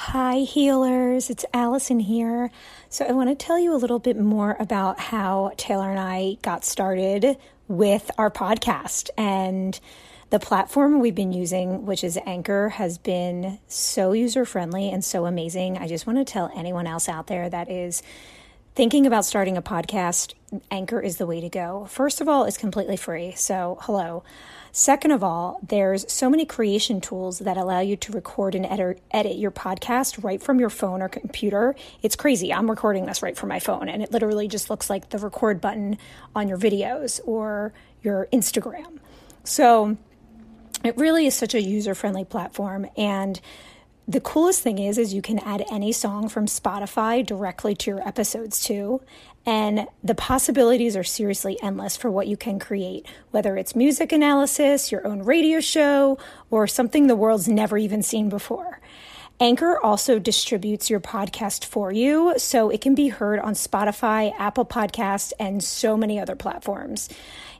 Hi, healers. It's Alison here. So, I want to tell you a little bit more about how Taylor and I got started with our podcast. And the platform we've been using, which is Anchor, has been so user friendly and so amazing. I just want to tell anyone else out there that is thinking about starting a podcast, Anchor is the way to go. First of all, it's completely free. So, hello. Second of all, there's so many creation tools that allow you to record and edit, edit your podcast right from your phone or computer. It's crazy. I'm recording this right from my phone, and it literally just looks like the record button on your videos or your Instagram. So it really is such a user friendly platform. And the coolest thing is is you can add any song from Spotify directly to your episodes too. And the possibilities are seriously endless for what you can create, whether it's music analysis, your own radio show, or something the world's never even seen before. Anchor also distributes your podcast for you, so it can be heard on Spotify, Apple Podcast, and so many other platforms.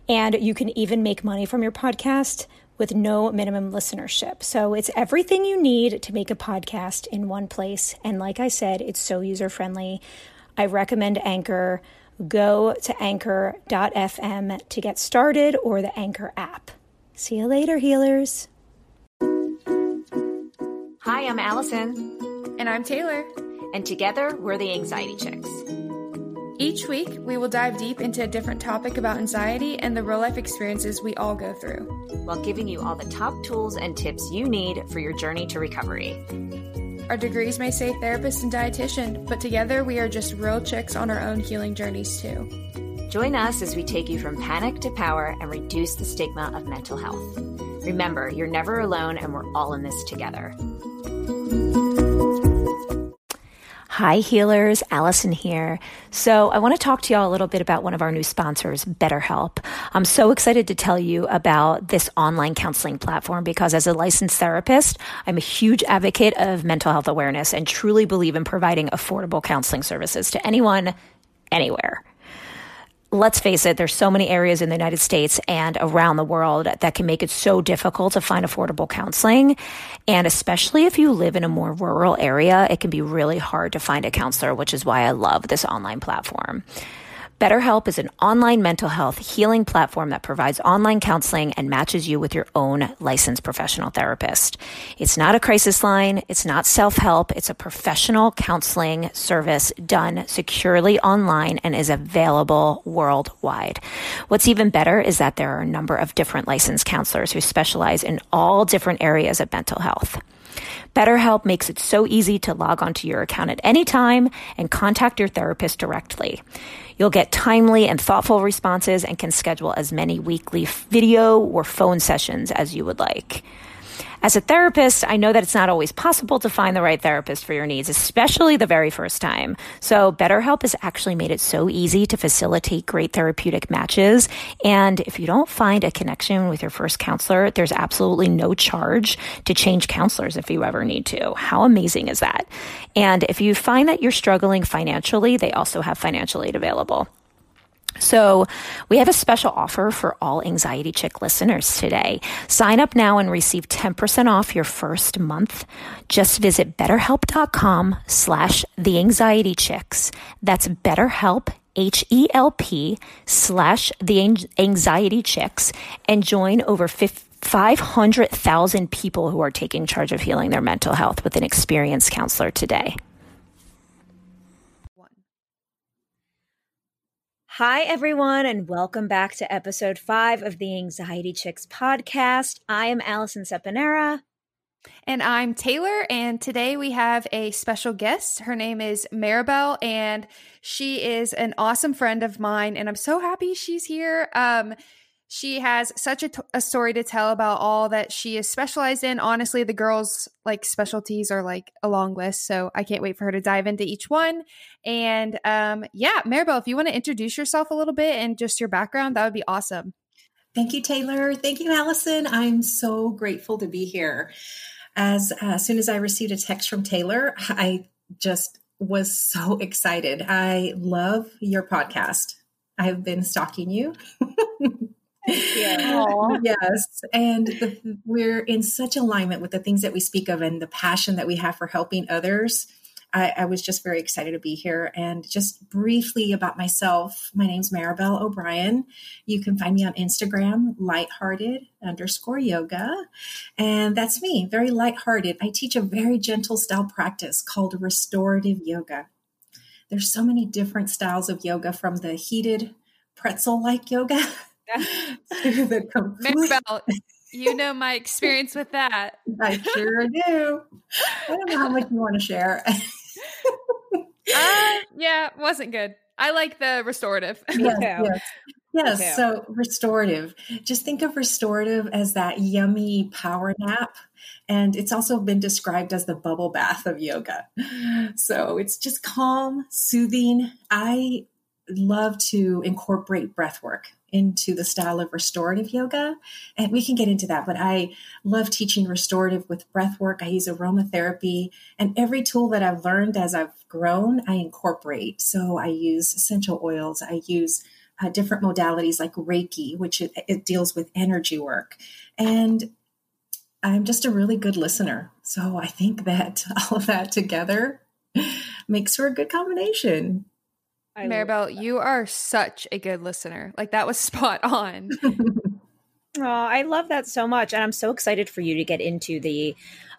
And you can even make money from your podcast with no minimum listenership. So it's everything you need to make a podcast in one place. And like I said, it's so user friendly. I recommend Anchor. Go to anchor.fm to get started or the Anchor app. See you later, healers. Hi, I'm Alison. And I'm Taylor. And together, we're the Anxiety Chicks. Each week, we will dive deep into a different topic about anxiety and the real life experiences we all go through, while giving you all the top tools and tips you need for your journey to recovery. Our degrees may say therapist and dietitian, but together we are just real chicks on our own healing journeys too. Join us as we take you from panic to power and reduce the stigma of mental health. Remember, you're never alone and we're all in this together. Hi, healers. Alison here. So, I want to talk to y'all a little bit about one of our new sponsors, BetterHelp. I'm so excited to tell you about this online counseling platform because, as a licensed therapist, I'm a huge advocate of mental health awareness and truly believe in providing affordable counseling services to anyone, anywhere let's face it, there's so many areas in the United States and around the world that can make it so difficult to find affordable counseling. And especially if you live in a more rural area, it can be really hard to find a counselor, which is why I love this online platform. BetterHelp is an online mental health healing platform that provides online counseling and matches you with your own licensed professional therapist. It's not a crisis line. It's not self-help. It's a professional counseling service done securely online and is available worldwide. What's even better is that there are a number of different licensed counselors who specialize in all different areas of mental health. BetterHelp makes it so easy to log onto your account at any time and contact your therapist directly. You'll get timely and thoughtful responses and can schedule as many weekly video or phone sessions as you would like. As a therapist, I know that it's not always possible to find the right therapist for your needs, especially the very first time. So BetterHelp has actually made it so easy to facilitate great therapeutic matches. And if you don't find a connection with your first counselor, there's absolutely no charge to change counselors if you ever need to. How amazing is that? And if you find that you're struggling financially, they also have financial aid available. So we have a special offer for all Anxiety Chick listeners today. Sign up now and receive 10% off your first month. Just visit betterhelp.com slash the anxiety chicks. That's betterhelp, H-E-L-P slash the anxiety chicks and join over 500,000 people who are taking charge of healing their mental health with an experienced counselor today. Hi, everyone, and welcome back to episode five of the Anxiety Chicks podcast. I am Alison Sepanera. And I'm Taylor, and today we have a special guest. Her name is Maribel, and she is an awesome friend of mine, and I'm so happy she's here. Um, she has such a, t- a story to tell about all that she is specialized in. Honestly, the girls' like specialties are like a long list, so I can't wait for her to dive into each one. And um, yeah, Maribel, if you want to introduce yourself a little bit and just your background, that would be awesome. Thank you, Taylor. Thank you, Alison. I'm so grateful to be here. As, uh, as soon as I received a text from Taylor, I just was so excited. I love your podcast. I've been stalking you. yes. And the, we're in such alignment with the things that we speak of and the passion that we have for helping others. I, I, was just very excited to be here. And just briefly about myself, my name's Maribel O'Brien. You can find me on Instagram, lighthearted underscore yoga. And that's me, very lighthearted. I teach a very gentle style practice called restorative yoga. There's so many different styles of yoga from the heated pretzel like yoga the complete. Maribel, you know my experience with that. I sure do. I don't know how much you want to share. uh, yeah, wasn't good. I like the restorative. Yes, yes. yes. So restorative. Just think of restorative as that yummy power nap. And it's also been described as the bubble bath of yoga. So it's just calm, soothing. I love to incorporate breath work into the style of restorative yoga. And we can get into that, but I love teaching restorative with breath work. I use aromatherapy and every tool that I've learned as I've grown, I incorporate. So I use essential oils, I use uh, different modalities like Reiki, which it, it deals with energy work. And I'm just a really good listener. So I think that all of that together makes for a good combination. I Maribel, you are such a good listener. Like that was spot on. oh, I love that so much. And I'm so excited for you to get into the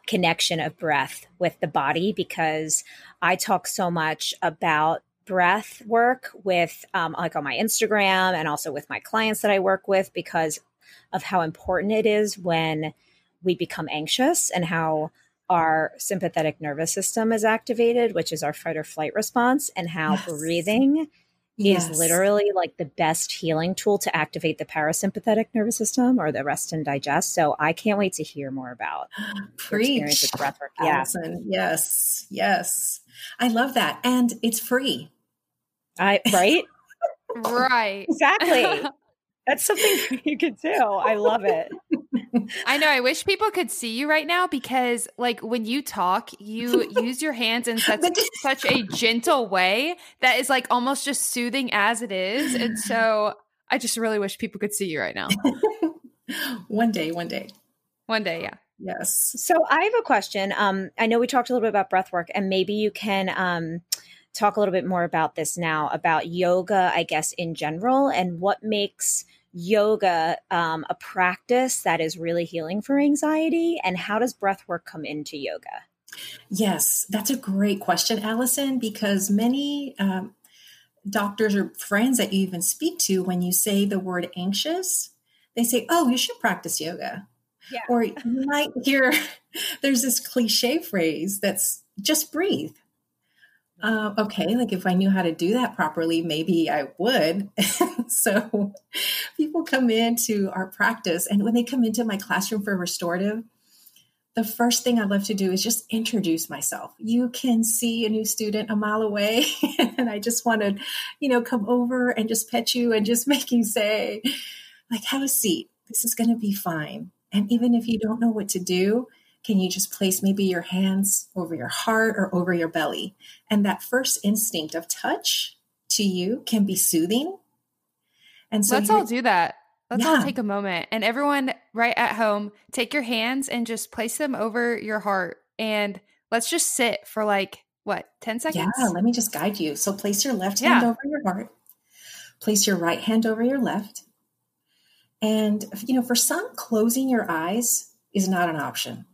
connection of breath with the body because I talk so much about breath work with um, like on my Instagram and also with my clients that I work with because of how important it is when we become anxious and how our sympathetic nervous system is activated, which is our fight or flight response, and how yes. breathing yes. is literally like the best healing tool to activate the parasympathetic nervous system or the rest and digest. So I can't wait to hear more about Preach. experience with breathwork. Yeah. Yes, yes. I love that. And it's free. I right? right. Exactly. That's something you could do. I love it. I know. I wish people could see you right now because, like, when you talk, you use your hands in such such a gentle way that is like almost just soothing as it is. And so, I just really wish people could see you right now. one day, one day, one day, yeah. Yes. So I have a question. Um, I know we talked a little bit about breath work, and maybe you can um, talk a little bit more about this now about yoga, I guess, in general, and what makes yoga um, a practice that is really healing for anxiety? And how does breath work come into yoga? Yes, that's a great question, Alison, because many um, doctors or friends that you even speak to, when you say the word anxious, they say, Oh, you should practice yoga. Yeah. Or you might hear there's this cliche phrase that's just breathe. Uh, okay, like if I knew how to do that properly, maybe I would. so people come into our practice, and when they come into my classroom for restorative, the first thing I love to do is just introduce myself. You can see a new student a mile away, and I just want to, you know, come over and just pet you and just make you say, like, have a seat. This is going to be fine. And even if you don't know what to do, can you just place maybe your hands over your heart or over your belly? And that first instinct of touch to you can be soothing. And so let's all do that. Let's yeah. all take a moment. And everyone right at home, take your hands and just place them over your heart. And let's just sit for like, what, 10 seconds? Yeah, let me just guide you. So place your left hand yeah. over your heart, place your right hand over your left. And, you know, for some, closing your eyes is not an option.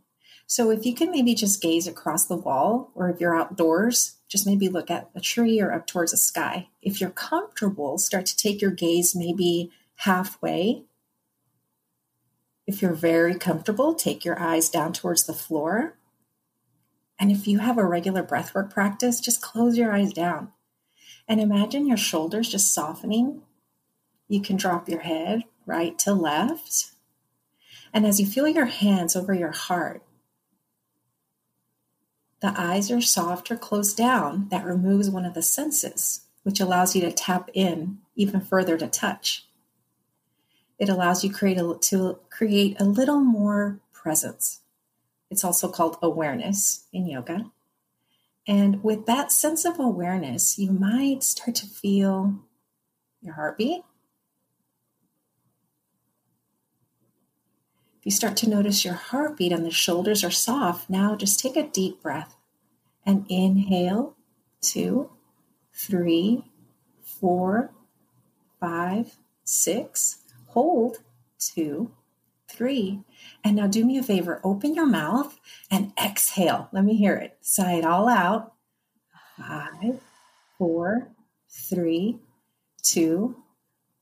So if you can maybe just gaze across the wall, or if you're outdoors, just maybe look at a tree or up towards the sky. If you're comfortable, start to take your gaze maybe halfway. If you're very comfortable, take your eyes down towards the floor. And if you have a regular breathwork practice, just close your eyes down and imagine your shoulders just softening. You can drop your head right to left. And as you feel your hands over your heart, the eyes are soft or closed down. That removes one of the senses, which allows you to tap in even further to touch. It allows you create a, to create a little more presence. It's also called awareness in yoga. And with that sense of awareness, you might start to feel your heartbeat. You start to notice your heartbeat and the shoulders are soft, now just take a deep breath and inhale two, three, four, five, six. Hold two, three. And now do me a favor, open your mouth and exhale. Let me hear it. Sigh it all out. Five, four, three, two,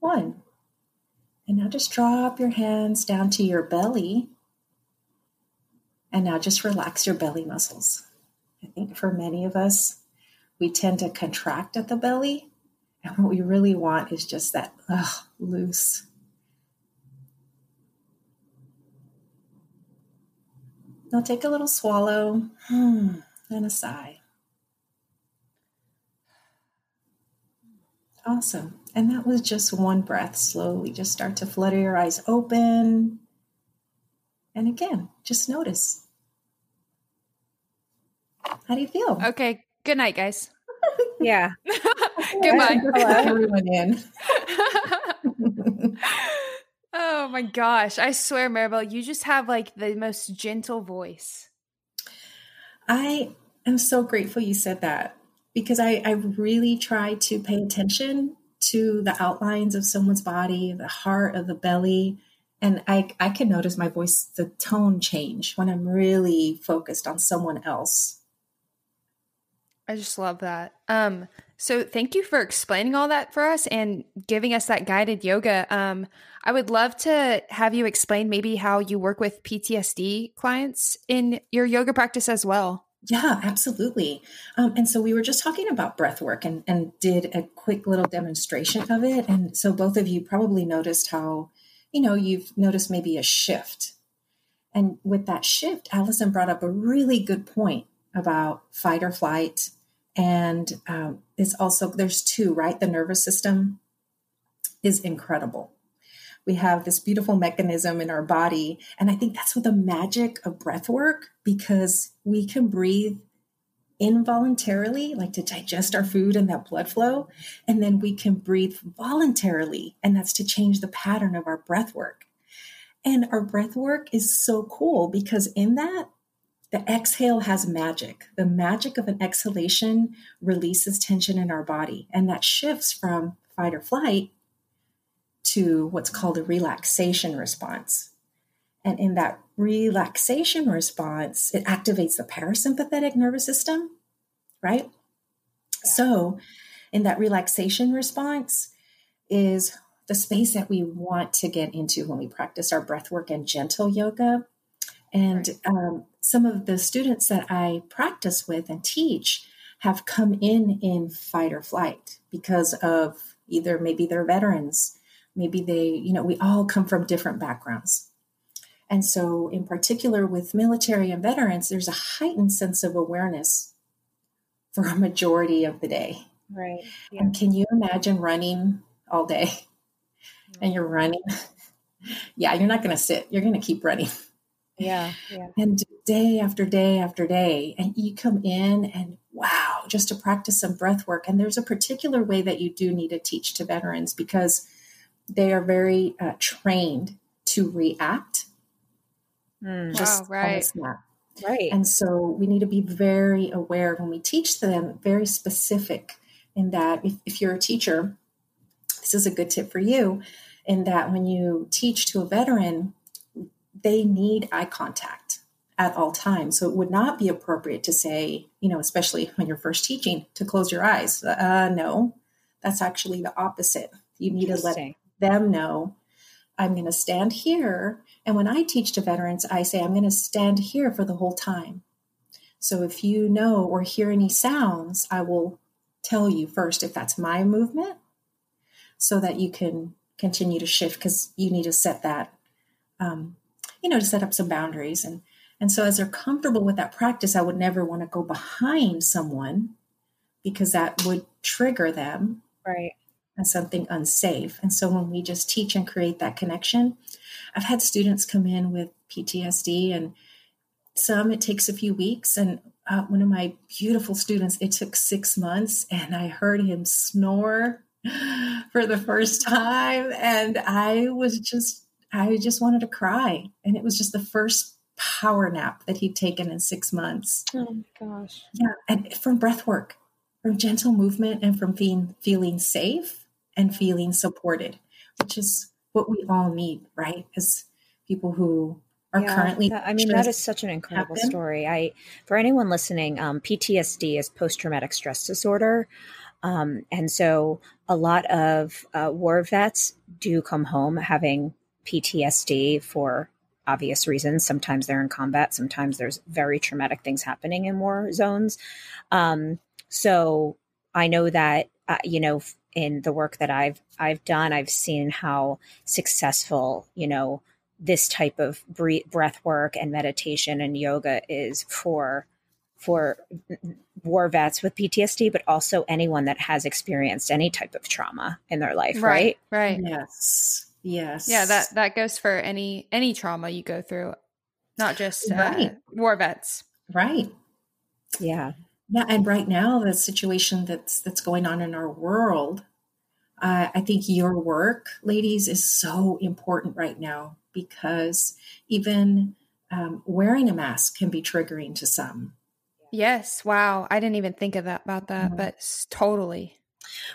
one. And now just drop your hands down to your belly. And now just relax your belly muscles. I think for many of us, we tend to contract at the belly. And what we really want is just that ugh, loose Now take a little swallow hmm, and a sigh. Awesome. And that was just one breath. Slowly just start to flutter your eyes open. And again, just notice. How do you feel? Okay. Good night, guys. yeah. Goodbye. Everyone in. Oh my gosh. I swear, Maribel, you just have like the most gentle voice. I am so grateful you said that because I, I really try to pay attention to the outlines of someone's body, the heart of the belly. And I, I can notice my voice, the tone change when I'm really focused on someone else. I just love that. Um, so thank you for explaining all that for us and giving us that guided yoga. Um, I would love to have you explain maybe how you work with PTSD clients in your yoga practice as well. Yeah, absolutely. Um, and so we were just talking about breath work and, and did a quick little demonstration of it. And so both of you probably noticed how, you know, you've noticed maybe a shift. And with that shift, Allison brought up a really good point about fight or flight. And um, it's also, there's two, right? The nervous system is incredible. We have this beautiful mechanism in our body. And I think that's what the magic of breath work, because we can breathe involuntarily, like to digest our food and that blood flow. And then we can breathe voluntarily, and that's to change the pattern of our breath work. And our breath work is so cool because in that, the exhale has magic. The magic of an exhalation releases tension in our body, and that shifts from fight or flight to what's called a relaxation response. And in that relaxation response, it activates the parasympathetic nervous system, right? Yeah. So, in that relaxation response is the space that we want to get into when we practice our breath work and gentle yoga. And right. um, some of the students that I practice with and teach have come in in fight or flight because of either maybe they're veterans, maybe they, you know, we all come from different backgrounds. And so, in particular, with military and veterans, there's a heightened sense of awareness for a majority of the day. Right. Yeah. And can you imagine running all day and you're running? yeah, you're not going to sit, you're going to keep running. Yeah, yeah. And day after day after day, and you come in and wow, just to practice some breath work. And there's a particular way that you do need to teach to veterans because they are very uh, trained to react. Mm. Just wow, right. Right. And so we need to be very aware when we teach them, very specific in that if, if you're a teacher, this is a good tip for you in that when you teach to a veteran, they need eye contact at all times. So it would not be appropriate to say, you know, especially when you're first teaching, to close your eyes. Uh, no, that's actually the opposite. You need to let them know I'm going to stand here. And when I teach to veterans, I say, I'm going to stand here for the whole time. So if you know or hear any sounds, I will tell you first if that's my movement so that you can continue to shift because you need to set that, um, you know, to set up some boundaries. And, and so as they're comfortable with that practice, I would never want to go behind someone because that would trigger them. Right as something unsafe. And so when we just teach and create that connection, I've had students come in with PTSD and some it takes a few weeks. And uh, one of my beautiful students, it took six months and I heard him snore for the first time. And I was just, I just wanted to cry. And it was just the first power nap that he'd taken in six months. Oh gosh. Yeah. And from breath work, from gentle movement and from being feeling safe and feeling supported, which is what we all need, right? As people who are yeah, currently. That, I mean, that is such an incredible happen. story. I, for anyone listening, um, PTSD is post traumatic stress disorder. Um, and so a lot of uh, war vets do come home having PTSD for obvious reasons. Sometimes they're in combat, sometimes there's very traumatic things happening in war zones. Um, so I know that, uh, you know, in the work that I've I've done, I've seen how successful you know this type of breath work and meditation and yoga is for for war vets with PTSD, but also anyone that has experienced any type of trauma in their life, right? Right. right. Yes. Yes. Yeah, that that goes for any any trauma you go through, not just uh, right. war vets. Right. Yeah. Yeah, and right now the situation that's that's going on in our world, uh, I think your work, ladies, is so important right now because even um, wearing a mask can be triggering to some. Yes, wow, I didn't even think of that about that, mm-hmm. but totally.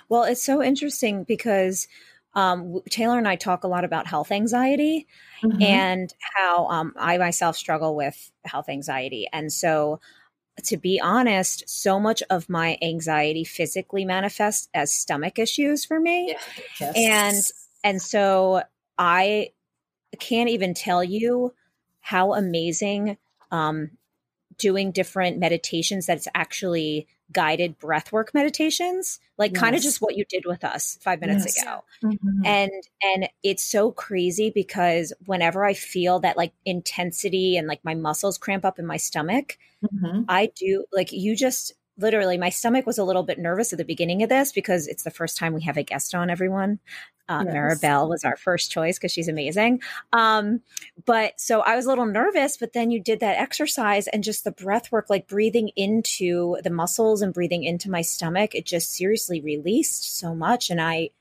Well, it's so interesting because um, Taylor and I talk a lot about health anxiety mm-hmm. and how um, I myself struggle with health anxiety, and so to be honest, so much of my anxiety physically manifests as stomach issues for me. Yes. And and so I can't even tell you how amazing um, doing different meditations that's actually guided breathwork meditations like yes. kind of just what you did with us five minutes yes. ago mm-hmm. and and it's so crazy because whenever i feel that like intensity and like my muscles cramp up in my stomach mm-hmm. i do like you just literally my stomach was a little bit nervous at the beginning of this because it's the first time we have a guest on everyone uh, yes. Maribel was our first choice because she's amazing. Um, but so I was a little nervous, but then you did that exercise and just the breath work, like breathing into the muscles and breathing into my stomach, it just seriously released so much. And I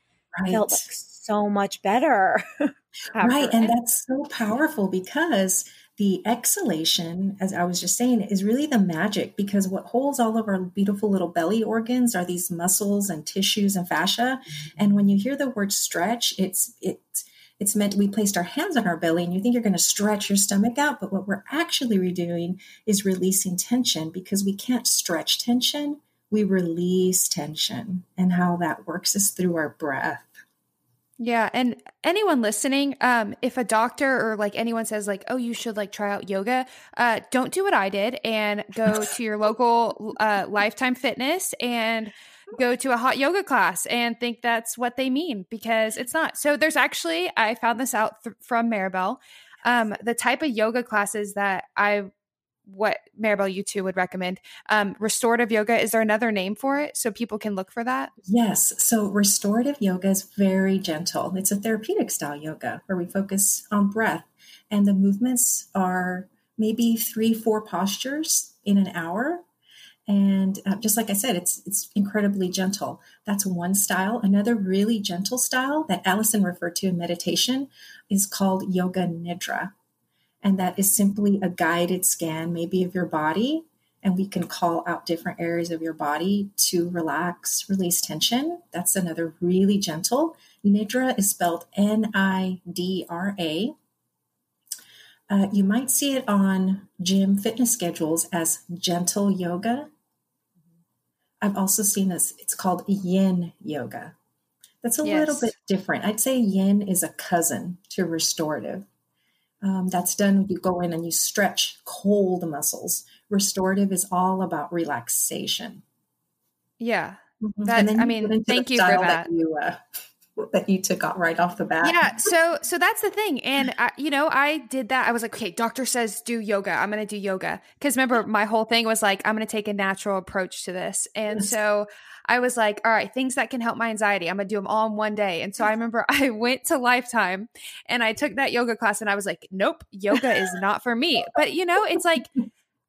right. felt like so much better. right. And that's so powerful because the exhalation, as I was just saying, is really the magic because what holds all of our beautiful little belly organs are these muscles and tissues and fascia. Mm-hmm. And when you hear the word stretch, it's it's it's meant we placed our hands on our belly and you think you're going to stretch your stomach out, but what we're actually doing is releasing tension because we can't stretch tension. We release tension. And how that works is through our breath. Yeah, and anyone listening, um, if a doctor or like anyone says like, "Oh, you should like try out yoga," uh, don't do what I did and go to your local uh, Lifetime Fitness and go to a hot yoga class and think that's what they mean because it's not. So there's actually I found this out th- from Maribel. Um, the type of yoga classes that I what Maribel you two would recommend. Um, restorative yoga, is there another name for it so people can look for that? Yes. So restorative yoga is very gentle. It's a therapeutic style yoga where we focus on breath and the movements are maybe three, four postures in an hour. And uh, just like I said, it's it's incredibly gentle. That's one style. Another really gentle style that Allison referred to in meditation is called yoga nidra and that is simply a guided scan, maybe of your body, and we can call out different areas of your body to relax, release tension. That's another really gentle. Nidra is spelled N I D R A. Uh, you might see it on gym fitness schedules as gentle yoga. I've also seen this, it's called yin yoga. That's a yes. little bit different. I'd say yin is a cousin to restorative. Um, that's done, you go in and you stretch cold muscles. Restorative is all about relaxation. Yeah. Mm-hmm. That, I mean, thank you for that. that you, uh, that you took right off the bat. Yeah. So, so that's the thing. And, I, you know, I did that. I was like, okay, doctor says do yoga. I'm going to do yoga. Cause remember, my whole thing was like, I'm going to take a natural approach to this. And yes. so I was like, all right, things that can help my anxiety. I'm going to do them all in one day. And so I remember I went to Lifetime and I took that yoga class and I was like, nope, yoga is not for me. But, you know, it's like,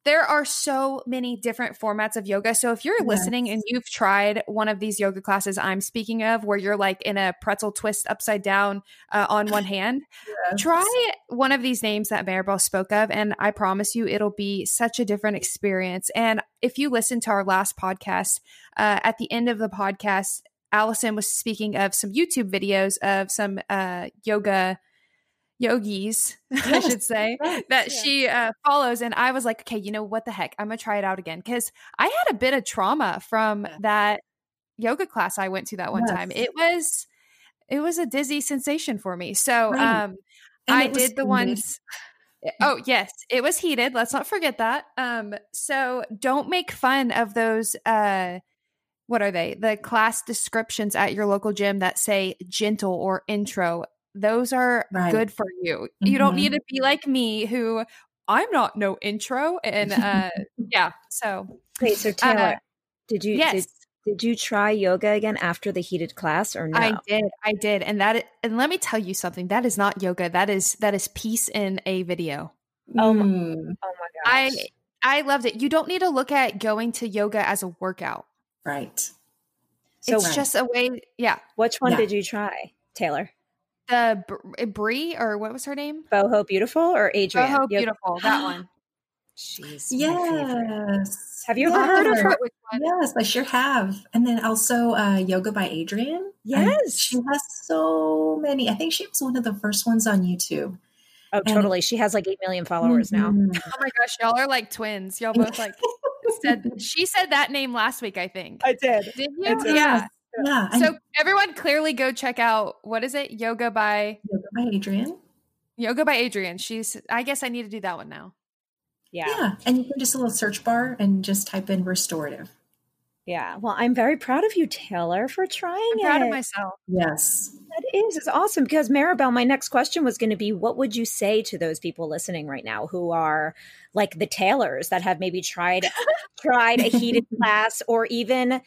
there are so many different formats of yoga. So if you're yes. listening and you've tried one of these yoga classes I'm speaking of, where you're like in a pretzel twist upside down uh, on one hand, yes. try one of these names that Maribel spoke of. And I promise you, it'll be such a different experience. And if you listen to our last podcast, uh, at the end of the podcast, Alison was speaking of some YouTube videos of some uh, yoga yogis, yes, I should say, right. that yeah. she uh, follows. And I was like, okay, you know what the heck? I'm going to try it out again. Cause I had a bit of trauma from yeah. that yoga class I went to that one yes. time. It was, it was a dizzy sensation for me. So, right. um, I did the ones. Oh, yes, it was heated. Let's not forget that. Um, so don't make fun of those, uh, what are they? The class descriptions at your local gym that say gentle or intro those are right. good for you. Mm-hmm. You don't need mm-hmm. to be like me who I'm not no intro and uh yeah. So Wait, so Taylor, uh, did you yes. Did, did you try yoga again after the heated class or no? I did. I did. And that and let me tell you something. That is not yoga. That is that is peace in a video. Oh my, mm. oh my gosh. I I loved it. You don't need to look at going to yoga as a workout. Right. So it's right. just a way. Yeah. Which one yeah. did you try, Taylor? The eh, Brie or what was her name? Boho Beautiful or Adriene? Boho Beautiful, that one. She's yes. Have you ever heard of her? Yes, I sure have. And then also uh, Yoga by Adriene. Yes, she has so many. I think she was one of the first ones on YouTube. Oh, totally. And, she has like eight million followers mm-hmm. now. Oh my gosh, y'all are like twins. Y'all both like said. She said that name last week. I think I did. Did you? Did. Yeah. Yeah. So everyone clearly go check out what is it? Yoga by Yoga by Adriene. Yoga by Adriene. She's I guess I need to do that one now. Yeah. Yeah. And you can just a little search bar and just type in restorative. Yeah. Well, I'm very proud of you, Taylor, for trying I'm it. proud of myself. Yes. That is. It's awesome because Maribel, my next question was going to be what would you say to those people listening right now who are like the Taylors that have maybe tried tried a heated class or even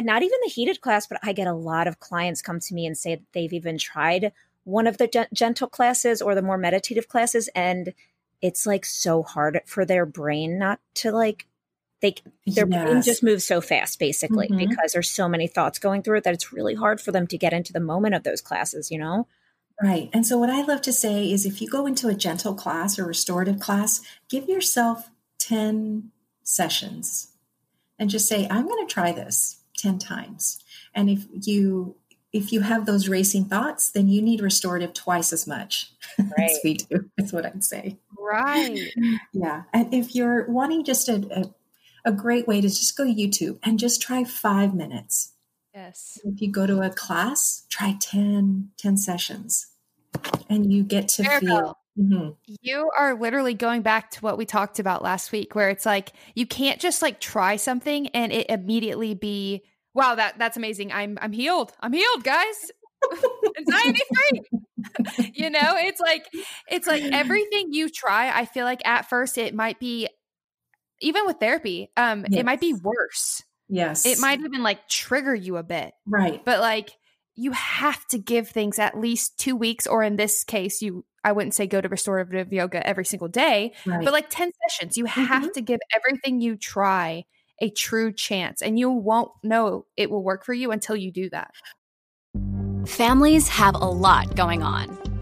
not even the heated class, but I get a lot of clients come to me and say that they've even tried one of the gentle classes or the more meditative classes. And it's like so hard for their brain not to like, they, their yes. brain just moves so fast basically mm-hmm. because there's so many thoughts going through it that it's really hard for them to get into the moment of those classes, you know? Right. And so, what I love to say is if you go into a gentle class or restorative class, give yourself 10 sessions and just say, I'm going to try this. 10 times. And if you if you have those racing thoughts, then you need restorative twice as much right. as we do. That's what I'd say. Right. Yeah. And if you're wanting just a, a, a great way to just go to YouTube and just try five minutes. Yes. If you go to a class, try 10, 10 sessions and you get to feel Mm-hmm. You are literally going back to what we talked about last week, where it's like you can't just like try something and it immediately be, wow, that that's amazing. I'm I'm healed. I'm healed, guys. Anxiety free. you know, it's like it's like everything you try. I feel like at first it might be, even with therapy, um, yes. it might be worse. Yes, it might even like trigger you a bit. Right, but like you have to give things at least two weeks, or in this case, you I wouldn't say go to restorative yoga every single day, right. but like 10 sessions. You have mm-hmm. to give everything you try a true chance, and you won't know it will work for you until you do that. Families have a lot going on.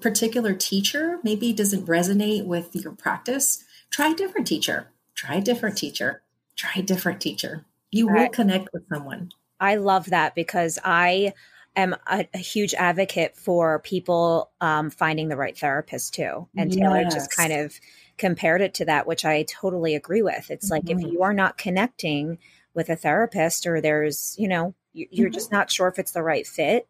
particular teacher maybe doesn't resonate with your practice, try a different teacher. Try a different teacher. Try a different teacher. You will connect with someone. I love that because I am a, a huge advocate for people um, finding the right therapist too. And Taylor Yes. just kind of compared it to that, which I totally agree with. It's like if Mhm. you are not connecting with a therapist or there's, you know, you- you're just not sure if it's the right fit,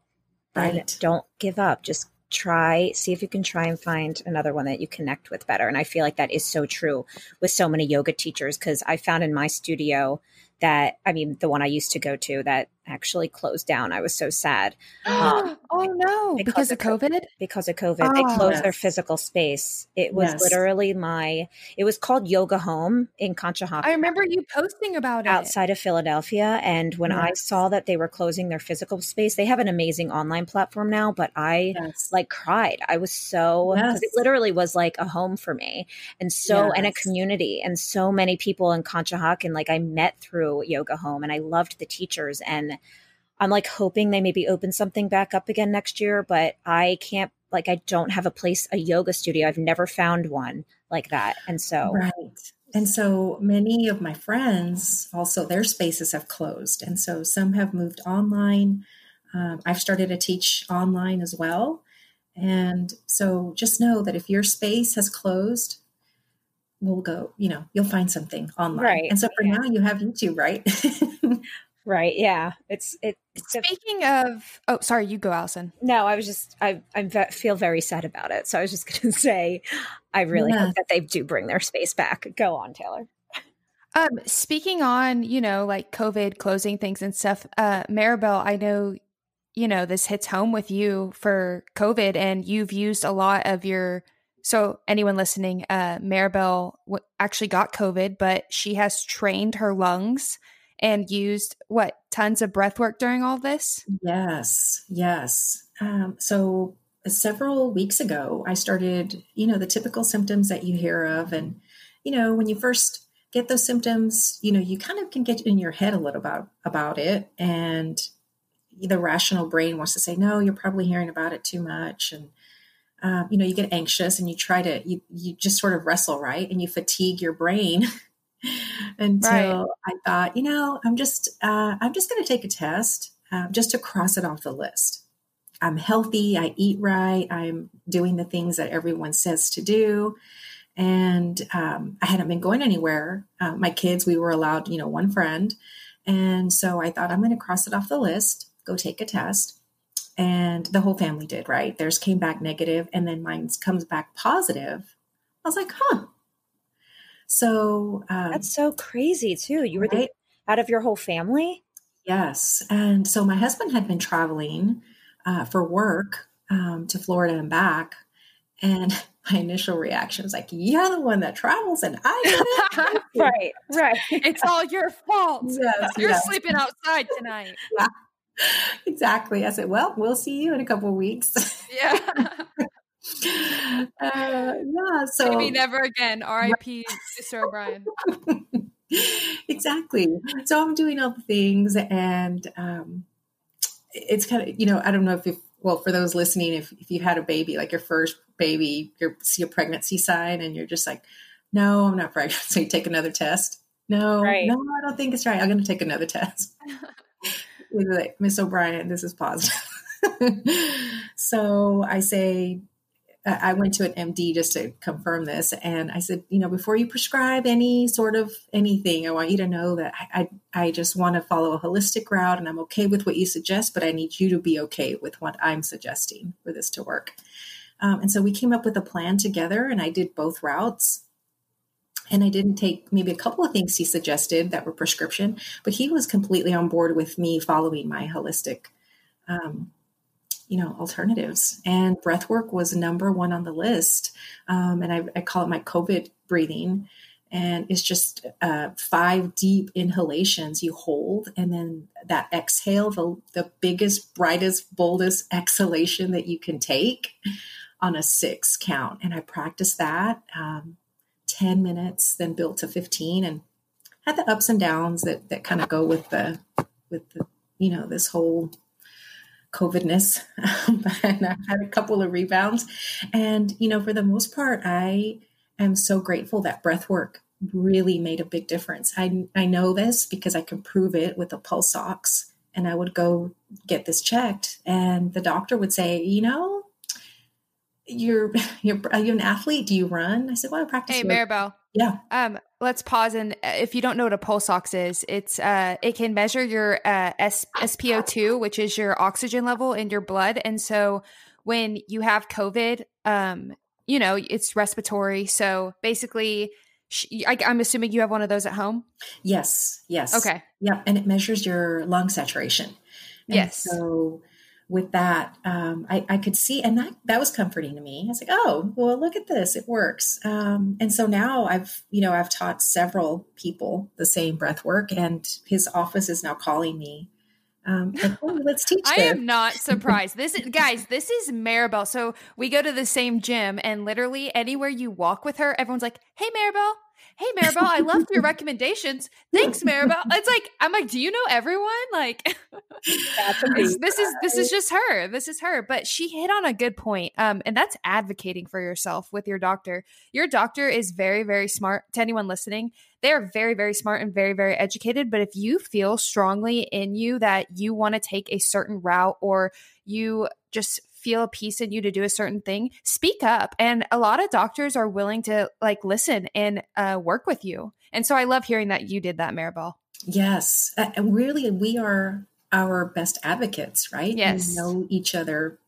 then Mm-hmm. Right. don't give up. Just try, see if you can try and find another one that you connect with better. And I feel like that is so true with so many yoga teachers because I found in my studio that, I mean, the one I used to go to that actually closed down. I was so sad. Um, oh no, because, because of of COVID? because of COVID. they Oh. closed their physical space. It was Yes. literally my, it was called Yoga Home in Conshohocken I remember you posting about it. outside of Philadelphia. And when I saw that they were closing their physical space, they have an amazing online platform now, but I Yes. like cried. I was so, because it literally was like a home for me and so, and a community and so many people in Conshohocken, like I met through Yoga Home and I loved the teachers. And I'm like hoping they maybe open something back up again next year, but I can't, like, I don't have a place, a yoga studio. I've never found one like that. And so, Right. And so many of my friends also, their spaces have closed. And so some have moved online. Um, I've started to teach online as well. And so just know that if your space has closed, we'll go, you know, you'll find something online. Right. And so for Yeah. now, you have YouTube, right? right. Yeah. It's, it, it's Speaking of, oh, sorry, you go, Alison. No, I was just I I ve- feel very sad about it. So I was just going to say, I really Yeah. hope that they do bring their space back. Go on, Taylor. Um, speaking on, you know, like COVID closing things and stuff, uh, Maribel, I know, you know, this hits home with you for COVID and you've used a lot of your, so anyone listening, uh, Maribel w- actually got COVID, but she has trained her lungs and used what tons of breath work during all this. Yes, yes. Um, so several weeks ago, I started, you know, the typical symptoms that you hear of. And, you know, when you first get those symptoms, you know, you kind of can get in your head a little about, about it. And the rational brain wants to say, no, you're probably hearing about it too much. And, um, you know, you get anxious and you try to, you, you just sort of wrestle, right? And you fatigue your brain until Right. I thought, you know, I'm just, uh, I'm just going to take a test um, just to cross it off the list. I'm healthy. I eat right. I'm doing the things that everyone says to do. And um, I hadn't been going anywhere. Uh, my kids, we were allowed, you know, one friend. And so I thought, I'm going to cross it off the list, go take a test. And the whole family did, right? Theirs came back negative, and then mine comes back positive. I was like, huh. So um, That's so crazy too. You were the, out of your whole family. Yes. And so my husband had been traveling uh, for work um, to Florida and back. And my initial reaction was like, You're the one that travels, and I. Right, right. it's all your fault. Yes, You're yes. sleeping outside tonight. exactly. I said, Well, we'll see you in a couple of weeks. Yeah. uh, yeah. So Maybe never again. R.I.P. Mr. O'Brien. exactly. So I'm doing all the things, and um, it's kind of you know I don't know if you well for those listening if if you had a baby like your first baby you see a pregnancy sign and you're just like no I'm not pregnant so you take another test no Right. no I don't think it's right I'm going to take another test like Miss O'Brien this is positive so I say I went to an MD just to confirm this, and I said, you know, before you prescribe any sort of anything, I want you to know that I I, I just want to follow a holistic route, and I'm okay with what you suggest, but I need you to be okay with what I'm suggesting for this to work. Um, and so we came up with a plan together, and I did both routes. And I didn't take maybe a couple of things he suggested that were prescription, but he was completely on board with me following my holistic um, you know alternatives. And breath work was number one on the list um, and I, I, call it my covid breathing. And it's just uh, five deep inhalations you hold and then that exhale the, the biggest brightest boldest exhalation that you can take on a six count. And i practiced that um, 10 minutes then built to 15 and had the ups and downs that that kind of go with the with the you know this whole COVIDness, and I've had a couple of rebounds. And, you know, for the most part, I am so grateful that breath work really made a big difference. I, I know this because I can prove it with a pulse ox. And I would go get this checked, and the doctor would say, you know, you're you're are you an athlete? Do you run? I said, well, I practice. Hey, Maribel. Yeah. Um, let's pause and uh, if you don't know what a pulse ox is, it's uh it can measure your uh S- SpO2, which is your oxygen level in your blood. And so when you have COVID, um, you know, it's respiratory. So basically I, am assuming you have one of those at home. Yes. Yes. Okay. Yeah, and it measures your lung saturation. And yes. So with that, um, I, I, could see, and that that was comforting to me. I was like, oh, well, look at this, it works. Um, and so now I've, you know, I've taught several people the same breath work, and his office is now calling me. Um, like, oh, let's teach. I am not surprised. This is, guys, this is Maribel. So we go to the same gym, and literally anywhere you walk with her, everyone's like, "Hey, Maribel." Hey Maribel, I loved your recommendations. Thanks, Maribel. It's like I'm like, do you know everyone? Like, this is this is just her. This is her. But she hit on a good point, um, and that's advocating for yourself with your doctor. Your doctor is very very smart. To anyone listening, they are very very smart and very very educated. But if you feel strongly in you that you want to take a certain route or you just feel a piece in you to do a certain thing, speak up. And a lot of doctors are willing to like listen and uh, work with you. And so I love hearing that you did that, Maribel. Yes. Uh, and really, we are our best advocates, right? Yes. We know each other.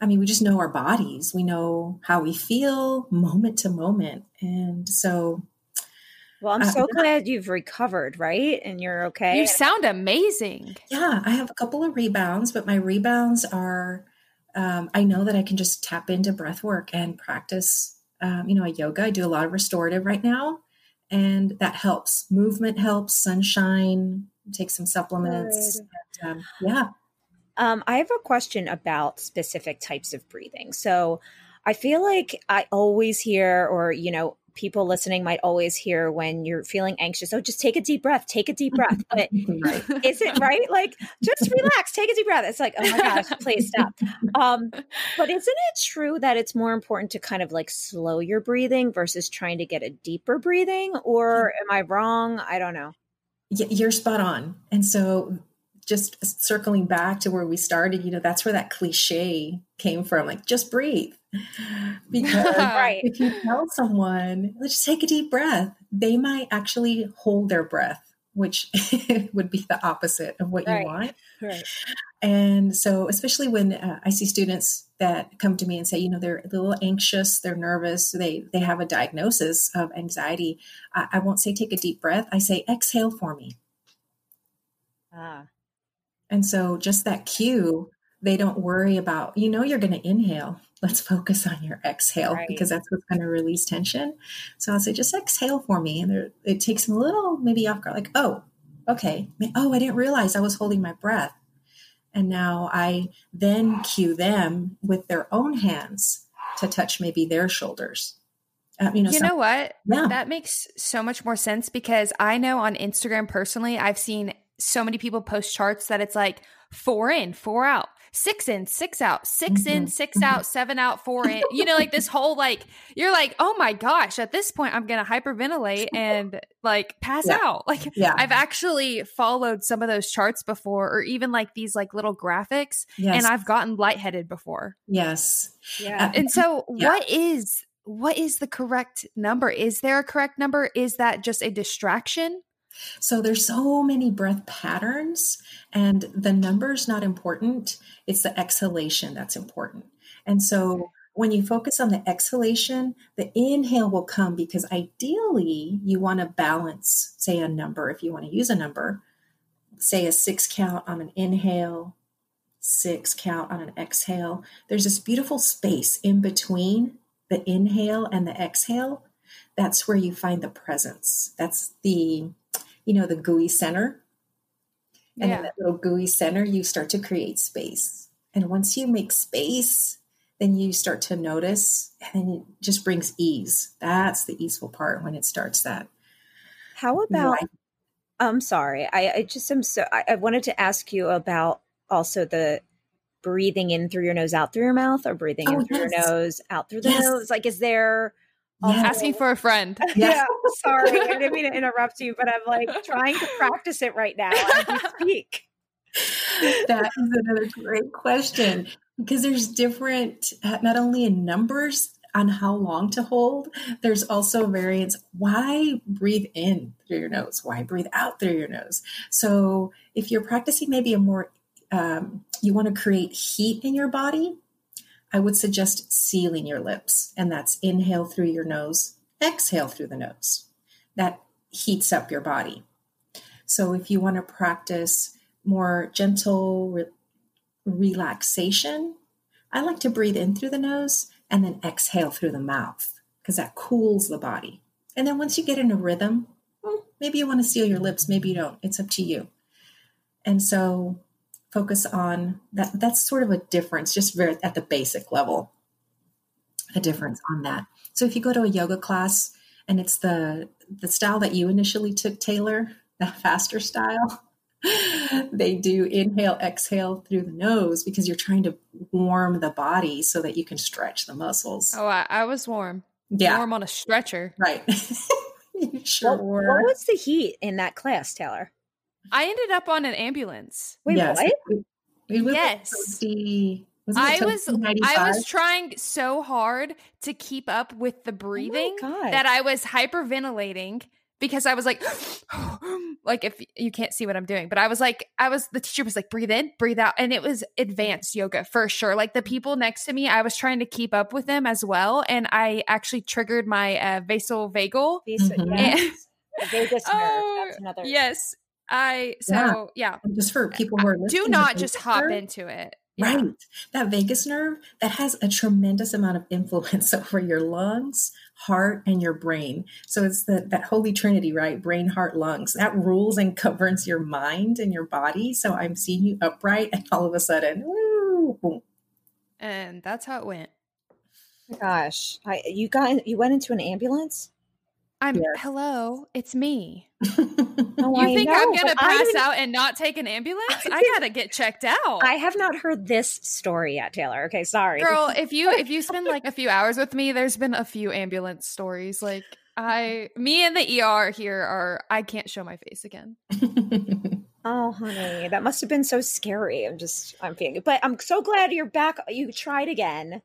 I mean, we just know our bodies. We know how we feel moment to moment. And so well, I'm uh, so glad you've recovered, right? And you're okay. You sound amazing. Yeah, I have a couple of rebounds, but my rebounds are um, I know that I can just tap into breath work and practice, um, you know, a yoga. I do a lot of restorative right now, and that helps. Movement helps, sunshine, take some supplements. And, um, yeah. Um, I have a question about specific types of breathing. So I feel like I always hear, or, you know, people listening might always hear when you're feeling anxious oh just take a deep breath take a deep breath. But right. is it right? Like just relax take a deep breath. It's like oh my gosh please stop. Um but isn't it true that it's more important to kind of like slow your breathing versus trying to get a deeper breathing? Or am i wrong? I don't know. You're spot on. And so just circling back to where we started you know that's where that cliche came from like just breathe because right. if you tell someone, let's just take a deep breath, they might actually hold their breath, which would be the opposite of what right. you want. Right. And so, especially when uh, I see students that come to me and say, you know, they're a little anxious, they're nervous, they they have a diagnosis of anxiety. I, I won't say take a deep breath. I say exhale for me. Ah. And so, just that cue, they don't worry about. You know, you're going to inhale let's focus on your exhale right. because that's what's going to release tension. So I'll say, just exhale for me. And it takes them a little maybe off guard, like, oh, okay. Oh, I didn't realize I was holding my breath. And now I then cue them with their own hands to touch maybe their shoulders. Uh, you know, you some, know what? Yeah. That makes so much more sense because I know on Instagram personally, I've seen so many people post charts that it's like four in, four out, six in, six out, 6 mm-hmm. in, 6 mm-hmm. out, seven out, four in. You know, like this whole like you're like, oh my gosh, at this point I'm gonna hyperventilate and like pass yeah. out. Like yeah. I've actually followed some of those charts before, or even like these like little graphics, yes. and I've gotten lightheaded before. Yes. Yeah. Uh, and so yeah. what is what is the correct number? Is there a correct number? Is that just a distraction? So there's so many breath patterns and the number's not important. It's the exhalation that's important. And so when you focus on the exhalation, the inhale will come because ideally you want to balance, say, a number, if you want to use a number, say a six count on an inhale, six count on an exhale, there's this beautiful space in between the inhale and the exhale. That's where you find the presence. That's the, you know, the gooey center. And Yeah. in that little gooey center, you start to create space. And once you make space, then you start to notice, and it just brings ease. That's the easeful part when it starts that. How about? I'm sorry. I, I just am so. I, I wanted to ask you about also the breathing in through your nose, out through your mouth, or breathing Oh, in through yes. your nose, out through the Yes. nose. Like, is there? Yes. Asking for a friend. Yeah. sorry, I didn't mean to interrupt you, but I'm like trying to practice it right now as we speak. that is another great question because there's different not only in numbers on how long to hold there's also variance why breathe in through your nose why breathe out through your nose so if you're practicing maybe a more um, you want to create heat in your body i would suggest sealing your lips and that's inhale through your nose exhale through the nose that heats up your body so if you want to practice more gentle re- relaxation, I like to breathe in through the nose and then exhale through the mouth because that cools the body. And then once you get in a rhythm, hmm, maybe you want to seal your lips, maybe you don't. It's up to you. And so focus on that. That's sort of a difference, just very at the basic level, a difference on that. So if you go to a yoga class and it's the the style that you initially took, Taylor, that faster style, they do inhale, exhale through the nose because you're trying to warm the body so that you can stretch the muscles. Oh, I, I was warm. yeah, Warm on a stretcher. right. you sure What, were. what was the heat in that class, Taylor? I ended up on an ambulance. Wait, Yes. what? It, it was Yes. toasty- wasn't I was toasty I was trying so hard to keep up with the breathing God. that I was hyperventilating because I was like like if you can't see what I'm doing, but I was like I was the teacher was like breathe in, breathe out and it was advanced yoga for sure. Like the people next to me, I was trying to keep up with them as well and I actually triggered my uh, vasovagal Visa- Mhm. yes. Vagus nerve. Oh, That's another. yes. I so yeah. And just for people who are listening, Do not just vagus hop nerve- into it. Yeah. Right. That vagus nerve that has a tremendous amount of influence over your lungs, heart, and your brain. So it's the, that holy trinity, right? Brain, heart, lungs. That rules and governs your mind and your body. So I'm seeing you upright, and all of a sudden, woo, boom. And that's how it went. Oh gosh, I, you got you went into an ambulance. I'm Yeah. hello, it's me. Oh, You I think know, I'm gonna pass didn't- out and not take an ambulance? I gotta get checked out. I have not heard this story yet, Taylor. Okay, sorry. Girl, if you if you spend like a few hours with me, there's been a few ambulance stories. Like I me and the ER here are I can't show my face again. Oh, honey, that must have been so scary. I'm just, I'm feeling, it. but I'm so glad you're back. You tried again.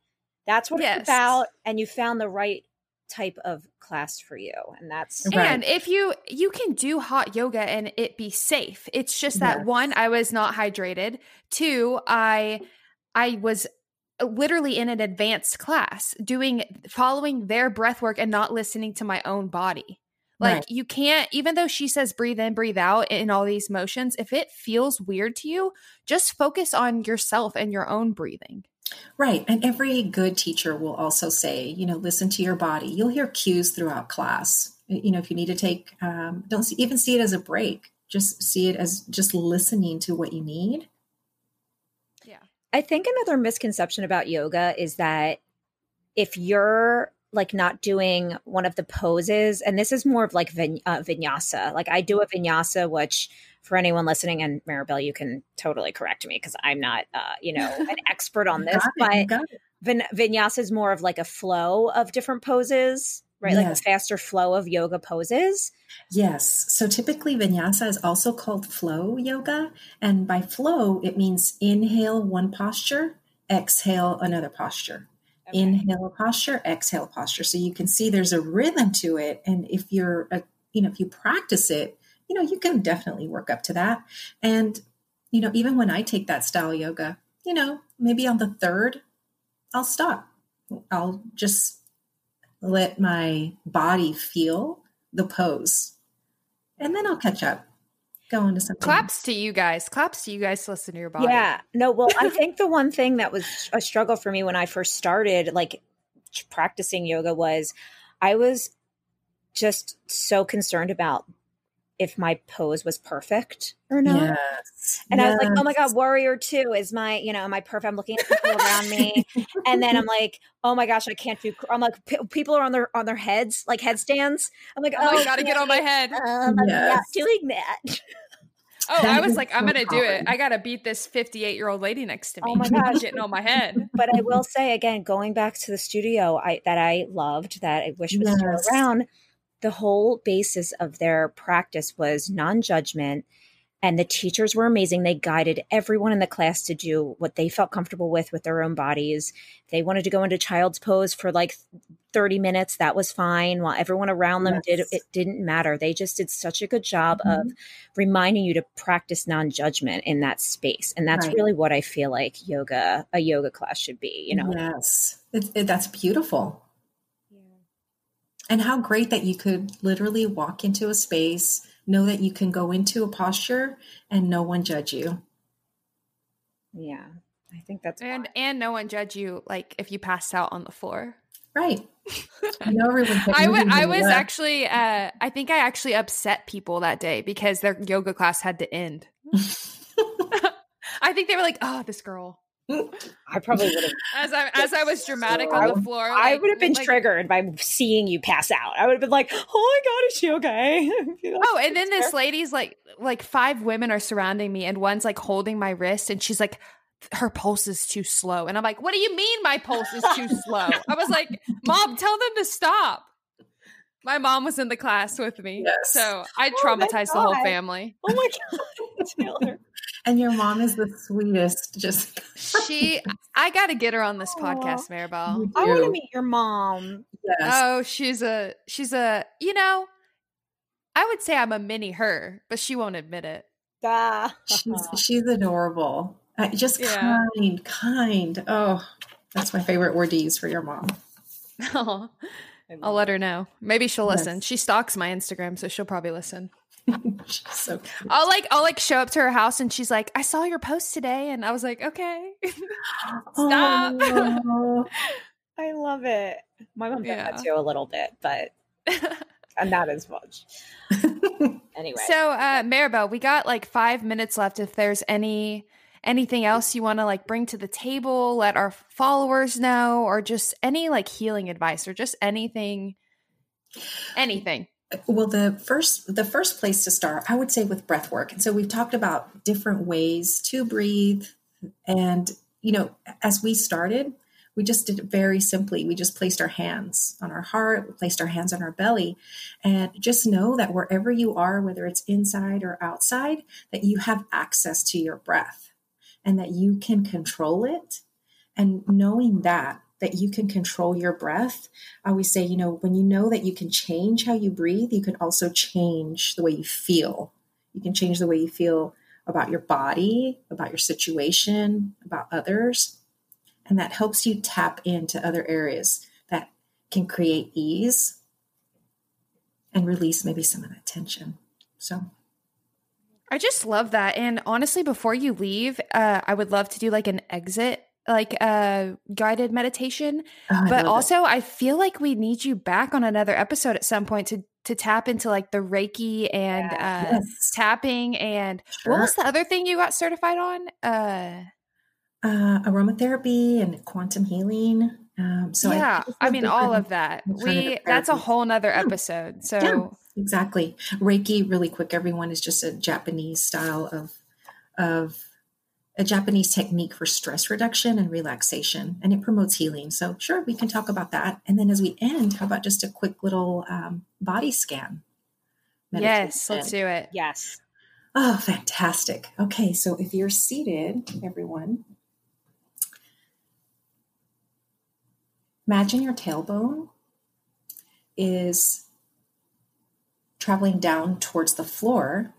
That's what Yes. it's about, and you found the right type of class for you, and that's Right. And if you you can do hot yoga and it be safe. It's just that Yes. one, I was not hydrated. Two, I I was uh, literally in an advanced class doing following their breath work and not listening to my own body. Like Right. you can't even though she says breathe in, breathe out in all these motions, if it feels weird to you, just focus on yourself and your own breathing. Right. And every good teacher will also say, you know, listen to your body. You'll hear cues throughout class. You know, if you need to take, um, don't see, even see it as a break, just see it as just listening to what you need. Yeah. I think another misconception about yoga is that if you're like not doing one of the poses, and this is more of like vin- uh, vinyasa. Like I do a vinyasa, which for anyone listening, and Maribel, you can totally correct me because I'm not, uh, you know, an expert on this, it, but vin- vinyasa is more of like a flow of different poses, right? Like a faster flow of yoga poses. Yes. So typically vinyasa is also called flow yoga. And by flow, it means inhale one posture, exhale another posture. Inhale posture, exhale posture. So you can see there's a rhythm to it. And if you're, a, you know, if you practice it, you know, you can definitely work up to that. And, you know, even when I take that style yoga, you know, maybe on the third, I'll stop. I'll just let my body feel the pose and then I'll catch up. Go into something. Claps to you guys. Claps to you guys to listen to your body. Yeah. No, well, I think the one thing that was a struggle for me when I first started like practicing yoga was I was just so concerned about if my pose was perfect or not. Yes. And I was like, oh my God, warrior two is my, you know, am I perfect? I'm looking at people around me. And then I'm like, oh my gosh, I can't do, I'm like, p- people are on their, on their heads, like headstands. I'm like, oh, Oh, I gotta get on my head. Um, I'm not doing that. Oh, That I was is like, I'm gonna do it. I gotta beat this 58 year old lady next to me. Oh my gosh. getting on my head. but I will say again, going back to the studio I that I loved, that I wish was still around, the whole basis of their practice was non-judgment. And the teachers were amazing. They guided everyone in the class to do what they felt comfortable with with their own bodies. They wanted to go into child's pose for like 30 minutes, that was fine. While everyone around them did it didn't matter. They just did such a good job of mm-hmm. reminding you to practice non-judgment in that space. And that's Right. really what I feel like yoga, a yoga class should be, you know. Yes. It, it, that's beautiful. And how great that you could literally walk into a space, know that you can go into a posture and no one judge you. Yeah, I think that's And and no one judge you like if you passed out on the floor. Right. I know everyone. kept I wa- I was left. actually uh I think I actually upset people that day because their yoga class had to end. I think they were like, "Oh, this girl." I probably would have. As I as I was dramatic I on the would- floor, I like- would have been like- triggered by seeing you pass out. I would have been like, "Oh my god, is she okay?" Oh, and then this lady's like, like five women are surrounding me, and one's like holding my wrist, and she's like, her pulse is too slow, and I'm like, what do you mean my pulse is too slow? I was like, mom, tell them to stop. My mom was in the class with me, Yes. so I Oh traumatized the whole family. Oh my god, Taylor. And your mom is the sweetest. Just She, I got to get her on this Aw. podcast, Maribel. I want to meet your mom. yes. Oh, she's a, she's a, you know, I would say I'm a mini her, but she won't admit it. Ah. she's she's adorable. Uh, just Yeah. kind, kind. Oh, that's my favorite word to use for your mom. Oh, I'll let her know. Maybe she'll listen. Yes. She stalks my Instagram, so she'll probably listen. so cute. I'll like I'll like show up to her house and she's like, I saw your post today, and I was like, okay. Stop. Oh, I love it. My mom does Yeah. that too a little bit, but and not as much. Anyway, so uh Maribel, we got like five minutes left. If there's any anything else you want to like bring to the table, let our followers know, or just any like healing advice or just anything anything. Well, the first the first place to start, I would say, with breath work. And so we've talked about different ways to breathe, and you know, as we started, we just did it very simply. We just placed our hands on our heart, we placed our hands on our belly, and just know that wherever you are, whether it's inside or outside, that you have access to your breath and that you can control it. And knowing that, that you can control your breath, I always say, you know, when you know that you can change how you breathe, you can also change the way you feel. You can change the way you feel about your body, about your situation, about others. And that helps you tap into other areas that can create ease and release maybe some of that tension. So, I just love that. And honestly, before you leave, uh, I would love to do like an exit, like a guided meditation. oh, but love it. also, I feel like we need you back on another episode at some point to to tap into like the Reiki and uh, Yes. tapping and what was the other thing you got certified on? Uh, uh, aromatherapy and quantum healing. Um, so yeah, think I mean all of that. We that's a whole nother episode. So Yeah, exactly. Reiki, really quick, everyone is just a Japanese style of of a Japanese technique for stress reduction and relaxation, and it promotes healing. So, sure, we can talk about that. And then as we end, how about just a quick little um, body scan? Meditation. yes, let's do it. yes. Oh, fantastic. Okay, so if you're seated, everyone, imagine your tailbone is traveling down towards the floor.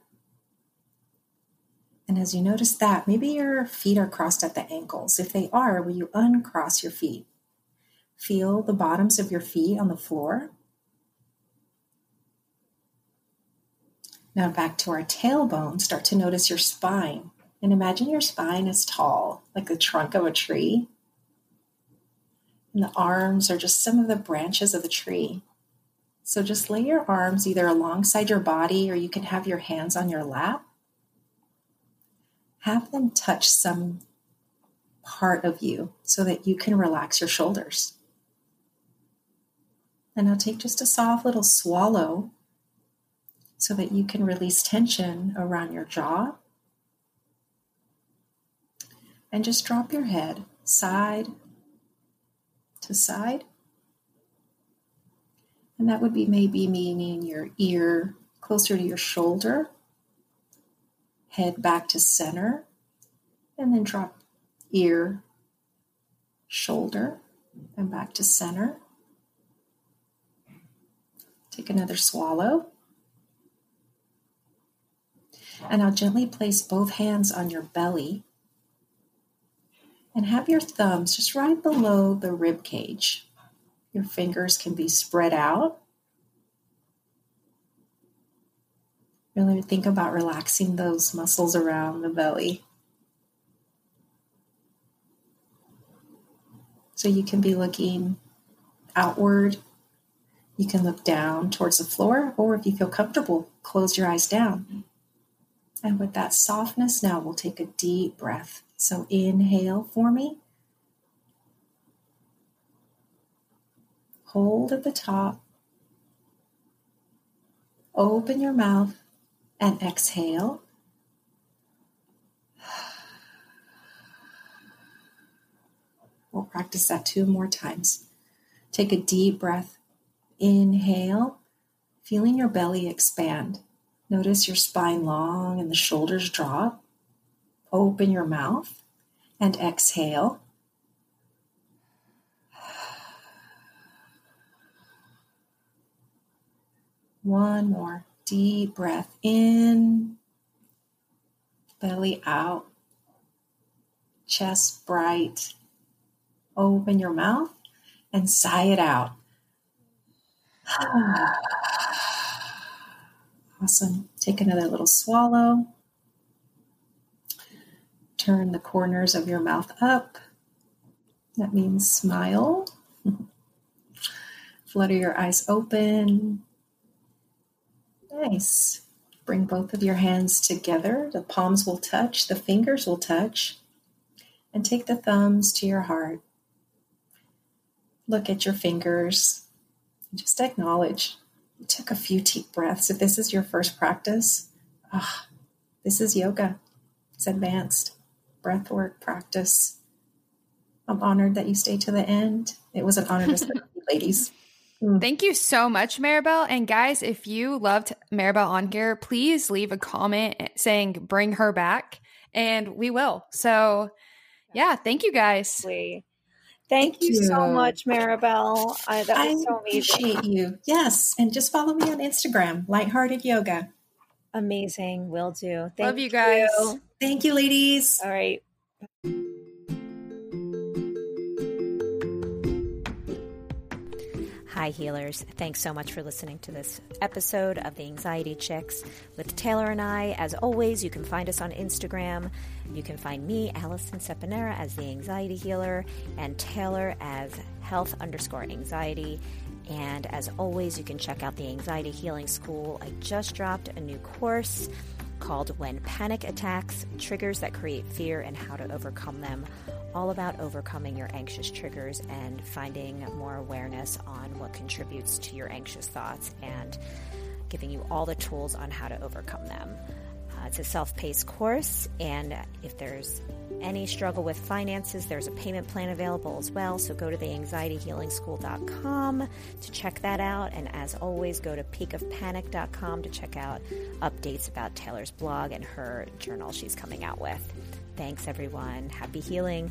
And as you notice that, maybe your feet are crossed at the ankles. If they are, will you uncross your feet? Feel the bottoms of your feet on the floor. Now back to our tailbone, start to notice your spine. And imagine your spine is tall, like the trunk of a tree. And the arms are just some of the branches of the tree. So just lay your arms either alongside your body or you can have your hands on your lap. Have them touch some part of you so that you can relax your shoulders. And now take just a soft little swallow so that you can release tension around your jaw. And just drop your head side to side. And that would be maybe meaning your ear closer to your shoulder, head back to center, and then drop ear, shoulder, and back to center. Take another swallow. And I'll gently place both hands on your belly and have your thumbs just right below the rib cage. Your fingers can be spread out. Really think about relaxing those muscles around the belly. So you can be looking outward. You can look down towards the floor, or if you feel comfortable, close your eyes down. And with that softness, now we'll take a deep breath. So inhale for me. Hold at the top. Open your mouth and exhale. We'll practice that two more times. Take a deep breath. Inhale, feeling your belly expand. Notice your spine long and the shoulders drop. Open your mouth and exhale. One more deep breath in, belly out, chest bright. Open your mouth and sigh it out. Awesome. Take another little swallow. Turn the corners of your mouth up. That means smile. Flutter your eyes open. Nice. Bring both of your hands together. The palms will touch, the fingers will touch. And take the thumbs to your heart. Look at your fingers. Just acknowledge you took a few deep breaths. If this is your first practice, oh, this is yoga. It's advanced breath work practice. I'm honored that you stayed to the end. It was an honor to serve you, ladies. Mm. Thank you so much, Maribel. And guys, if you loved Maribel on here, please leave a comment saying bring her back, and we will. So, yeah, thank you guys. Thank, you, so much, Maribel. I, that was I so amazing. appreciate you. Yes, and just follow me on Instagram, Lighthearted Yoga. Amazing, will do. Thank Love you guys. You. Thank you, ladies. All right. Hi, healers. Thanks so much for listening to this episode of the Anxiety Chicks with Taylor and I. As always, you can find us on Instagram. You can find me, Alison Seponara, as the Anxiety Healer, and Taylor as Health underscore Anxiety. And as always, you can check out the Anxiety Healing School. I just dropped a new course called When Panic Attacks Triggers That Create Fear and How to Overcome Them all about overcoming your anxious triggers and finding more awareness on what contributes to your anxious thoughts and giving you all the tools on how to overcome them. Uh, it's a self paced course, and if there's any struggle with finances, there's a payment plan available as well. So go to theanxietyhealingschool.com to check that out. And as always, go to peakofpanic.com to check out updates about Taylor's blog and her journal she's coming out with. Thanks, everyone. Happy healing.